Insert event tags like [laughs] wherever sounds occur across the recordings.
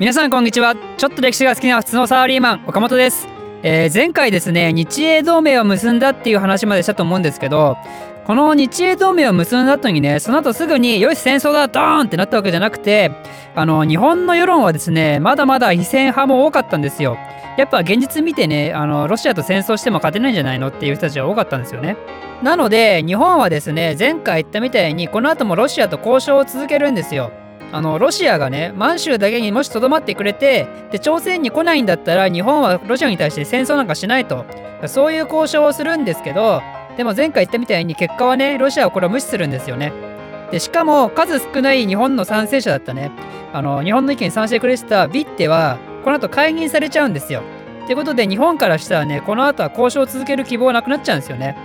皆さんこんにちは。ちょっと歴史が好きな普通のサラリーマン岡本です、えー、前回ですね日英同盟を結んだっていう話までしたと思うんですけどこの日英同盟を結んだ後にねその後すぐによし戦争だドーンってなったわけじゃなくてあの日本の世論はですねまだまだ非戦派も多かったんですよ。やっぱ現実見てねあのロシアと戦争しても勝てないんじゃないのっていう人たちが多かったんですよね。なので日本はですね前回言ったみたいにこの後もロシアと交渉を続けるんですよ。あのロシアがね満州だけにもしとどまってくれてで朝鮮に来ないんだったら日本はロシアに対して戦争なんかしないと。そういう交渉をするんですけどでも前回言ったみたいに結果はねロシアはこれを無視するんですよね。でしかも数少ない日本の賛成者だったね。あの日本の意見に賛成してくれてたビッテはこの後解任されちゃうんですよ。ってことで日本からしたらねこの後は交渉を続ける希望なくなっちゃうんですよね。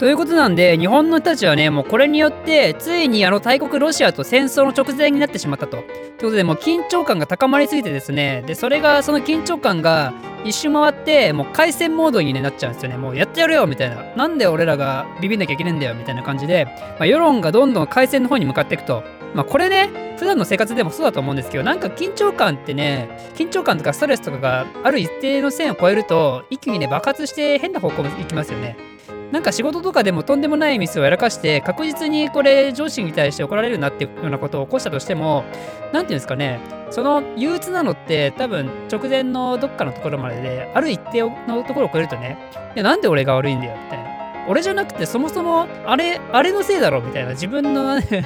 ということなんで日本の人たちはねもうこれによってついにあの大国ロシアと戦争の直前になってしまったと。ということでもう緊張感が高まりすぎてですねでそれがその緊張感が一周回ってもう開戦モードに、ね、なっちゃうんですよねもうやってやるよみたいななんで俺らがビビんなきゃいけないんだよみたいな感じで、まあ、世論がどんどん開戦の方に向かっていくと。まあこれね普段の生活でもそうだと思うんですけどなんか緊張感ってね緊張感とかストレスとかがある一定の線を超えると一気にね爆発して変な方向に行きますよね。なんか仕事とかでもとんでもないミスをやらかして確実にこれ上司に対して怒られるなっていうようなことを起こしたとしても何て言うんですかねその憂鬱なのって多分直前のどっかのところまでである一定のところを超えるとねいやなんで俺が悪いんだよみたいな。俺じゃなくてそもそもあれあれのせいだろみたいな。自分の [laughs] 何て言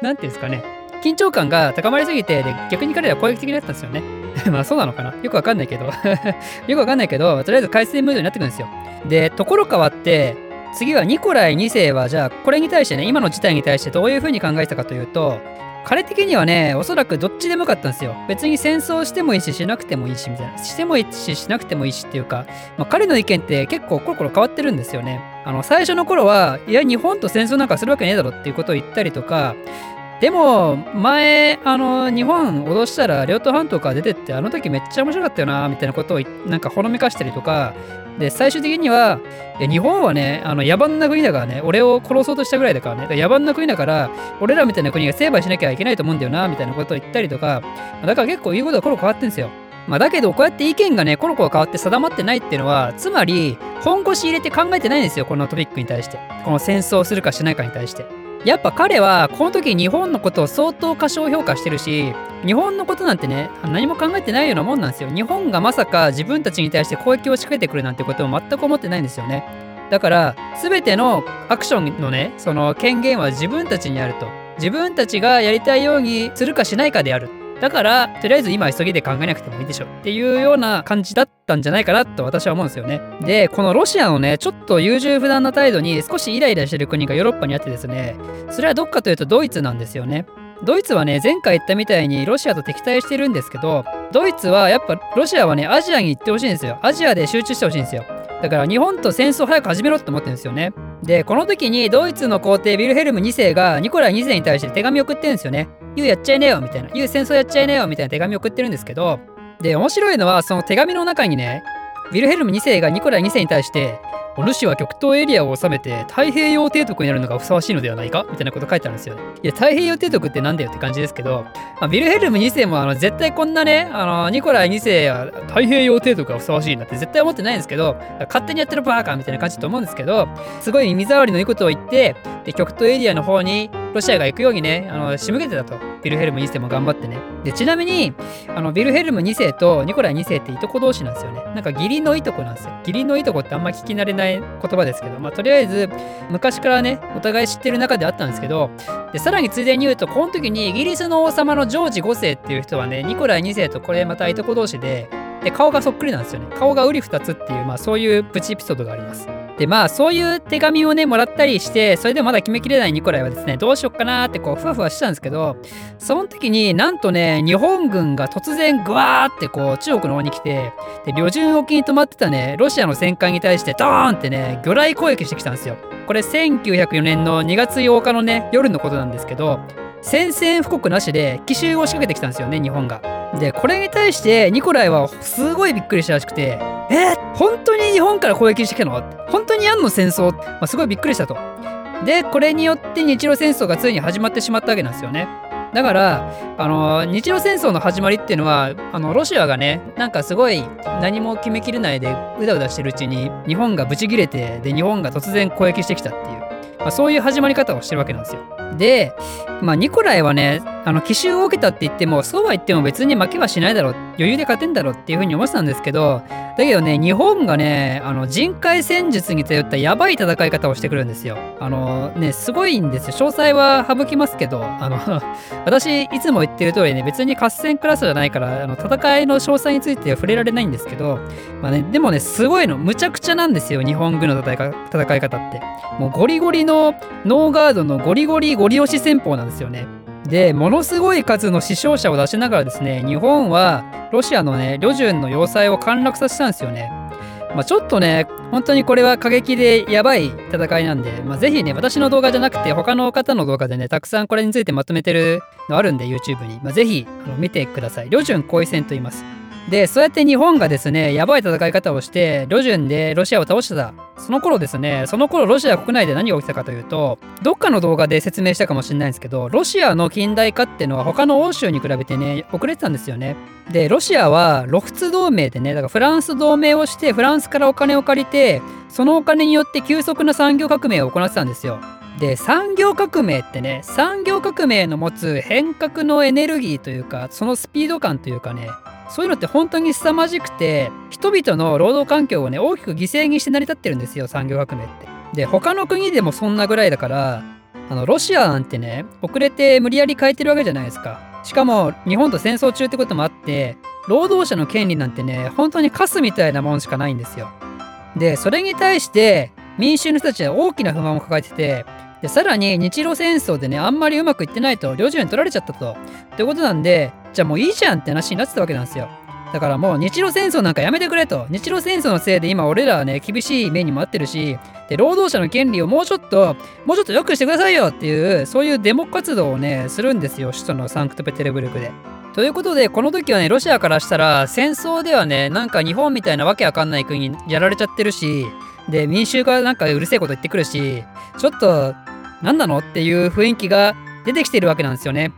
うんですかね緊張感が高まりすぎてで逆に彼らは攻撃的だったんですよね。[laughs] まあそうなのかな？よくわかんないけど。[laughs] よくわかんないけどとりあえず改正ムードになってくるんですよ。でところ変わって次はニコライ2世はじゃあこれに対してね今の事態に対してどういうふうに考えてたかというと彼的にはねおそらくどっちでもよかったんですよ。別に戦争してもいいししなくてもいいしみたいな。してもいいししなくてもいいしっていうか、まあ、彼の意見って結構コロコロ変わってるんですよね。あの最初の頃はいや日本と戦争なんかするわけねえだろっていうことを言ったりとかでも前あの日本脅したら両党半島から出てってあの時めっちゃ面白かったよなみたいなことをなんかほのめかしたりとかで最終的には日本はねあの野蛮な国だからね俺を殺そうとしたぐらいだからねから野蛮な国だから俺らみたいな国が成敗しなきゃいけないと思うんだよなみたいなことを言ったりとかだから結構言うことはコロコロ変わってんですよ。まあ、だけどこうやって意見がねコロコロ変わって定まってないっていうのはつまり本腰入れて考えてないんですよこのトピックに対して。この戦争するかしないかに対して。やっぱ彼はこの時日本のことを相当過小評価してるし日本のことなんてね何も考えてないようなもんなんですよ。日本がまさか自分たちに対して攻撃を仕掛けてくるなんてことも全く思ってないんですよね。だから全てのアクションのねその権限は自分たちにあると。自分たちがやりたいようにするかしないかである。だからとりあえず今急ぎで考えなくてもいいでしょっていうような感じだったんじゃないかなと私は思うんですよね。でこのロシアのねちょっと優柔不断な態度に少しイライラしてる国がヨーロッパにあってですね。それはどっかというとドイツなんですよね。ドイツはね前回言ったみたいにロシアと敵対してるんですけどドイツはやっぱロシアはねアジアに行ってほしいんですよ。アジアで集中してほしいんですよ。だから日本と戦争早く始めろって思ってるんですよね。でこの時にドイツの皇帝ヴィルヘルム2世がニコライ2世に対して手紙を送ってるんですよね。 You やっちゃいなよみたいな、 You 戦争やっちゃいなよみたいな手紙送ってるんですけど、で、面白いのは、その手紙の中にね、ヴィルヘルム2世がニコライ2世に対して、お主は極東エリアを治めて太平洋帝国になるのがふさわしいのではないかみたいなこと書いてあるんですよ。いや、太平洋帝国ってなんだよって感じですけど、まあ、ヴィルヘルム2世もあの絶対こんなね、あのニコライ2世は太平洋帝国がふさわしいなって絶対思ってないんですけど、勝手にやってるバーカーみたいな感じだと思うんですけど、すごい耳障りのいいことを言って、で極東エリアの方にロシアが行くようにね、あの仕向けてたと。ビルヘルム2世も頑張ってね。で、ちなみに、あのビルヘルム2世とニコライ2世っていとこ同士なんですよね。なんか義理のいとこなんですよ。義理のいとこってあんま聞き慣れない言葉ですけど、まあとりあえず昔からね、お互い知ってる中であったんですけど、で、さらについでに言うと、この時にイギリスの王様のジョージ5世っていう人はね、ニコライ2世とこれまたいとこ同士で、で、顔がそっくりなんですよね。顔がうり二つっていう、まあそういうプチエピソードがあります。でまあそういう手紙をねもらったりしてそれでもまだ決めきれないニコライはですねどうしよっかなってこうふわふわしてたんですけどその時になんとね日本軍が突然グワーってこう中国の方に来てで旅順沖に止まってたねロシアの戦艦に対してドーンってね魚雷攻撃してきたんですよ。これ1904年の2月8日のね夜のことなんですけど宣戦布告なしで奇襲を仕掛けてきたんですよね日本が。でこれに対してニコライはすごいびっくりしたらしくて「え本当に日本から攻撃してきたの？本当にやんの戦争?」まあ、すごいびっくりしたと。でこれによって日露戦争がついに始まってしまったわけなんですよね。だからあの日露戦争の始まりっていうのはあのロシアがねなんかすごい何も決めきれないでうだうだしてるうちに日本がブチギレてで日本が突然攻撃してきたっていう、まあ、そういう始まり方をしてるわけなんですよ。で、まあ、ニコライはねあの奇襲を受けたって言ってもそうは言っても別に負けはしないだろう。余裕で勝てんだろうっていうふうに思ってたんですけどだけどね日本がねあの人海戦術に頼ったやばい戦い方をしてくるんですよ。あのねすごいんですよ。詳細は省きますけどあの [laughs] 私いつも言ってる通りね別に合戦クラスじゃないからあの戦いの詳細については触れられないんですけどまあねでもねすごいの。むちゃくちゃなんですよ日本軍の戦い戦い方って。もうゴリゴリのノーガードのゴリゴリゴリ押し戦法なんですよね。でものすごい数の死傷者を出しながらですね日本はロシアのね旅順の要塞を陥落させたんですよね。まあ、ちょっとね本当にこれは過激でやばい戦いなんで、まあ、ぜひね私の動画じゃなくて他の方の動画でねたくさんこれについてまとめてるのあるんで YouTube に、まあ、ぜひ見てください。旅順後遺戦と言います。でそうやって日本がですねやばい戦い方をして旅順でロシアを倒してた。その頃ですねその頃ロシア国内で何が起きたかというとどっかの動画で説明したかもしれないんですけどロシアの近代化っていうのは他の欧州に比べてね遅れてたんですよね。でロシアは露仏同盟でねだからフランス同盟をしてフランスからお金を借りてそのお金によって急速な産業革命を行ってたんですよ。で産業革命ってね産業革命の持つ変革のエネルギーというかそのスピード感というかねそういうのって本当に凄まじくて人々の労働環境をね大きく犠牲にして成り立ってるんですよ産業革命って。で他の国でもそんなぐらいだからあのロシアなんてね遅れて無理やり変えてるわけじゃないですか。しかも日本と戦争中ってこともあって労働者の権利なんてね本当にカスみたいなもんしかないんですよ。でそれに対して民衆の人たちは大きな不満を抱えててでさらに日露戦争でねあんまりうまくいってないと領事に取られちゃったと。ということなんでじゃあもういいじゃんって話になってたわけなんですよ。だからもう日露戦争なんかやめてくれと。日露戦争のせいで今俺らはね厳しい目にもあってるしで労働者の権利をもうちょっともうちょっと良くしてくださいよっていうそういうデモ活動をねするんですよ首都のサンクトペテルブルクで。ということでこの時はねロシアからしたら戦争ではねなんか日本みたいなわけわかんない国にやられちゃってるしで民衆がなんかうるせえこと言ってくるしちょっと何なのっていう雰囲気が出てきてるわけなんですよね。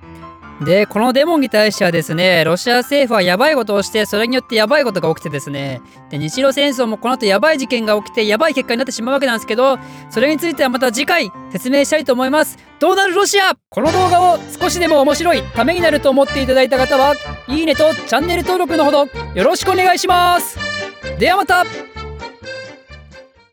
で、このデモに対してはですね、ロシア政府はやばいことをして、それによってやばいことが起きてですね、で日露戦争もこの後やばい事件が起きて、やばい結果になってしまうわけなんですけど、それについてはまた次回説明したいと思います。どうなるロシア？この動画を少しでも面白い、ためになると思っていただいた方は、いいねとチャンネル登録のほどよろしくお願いします。ではまた。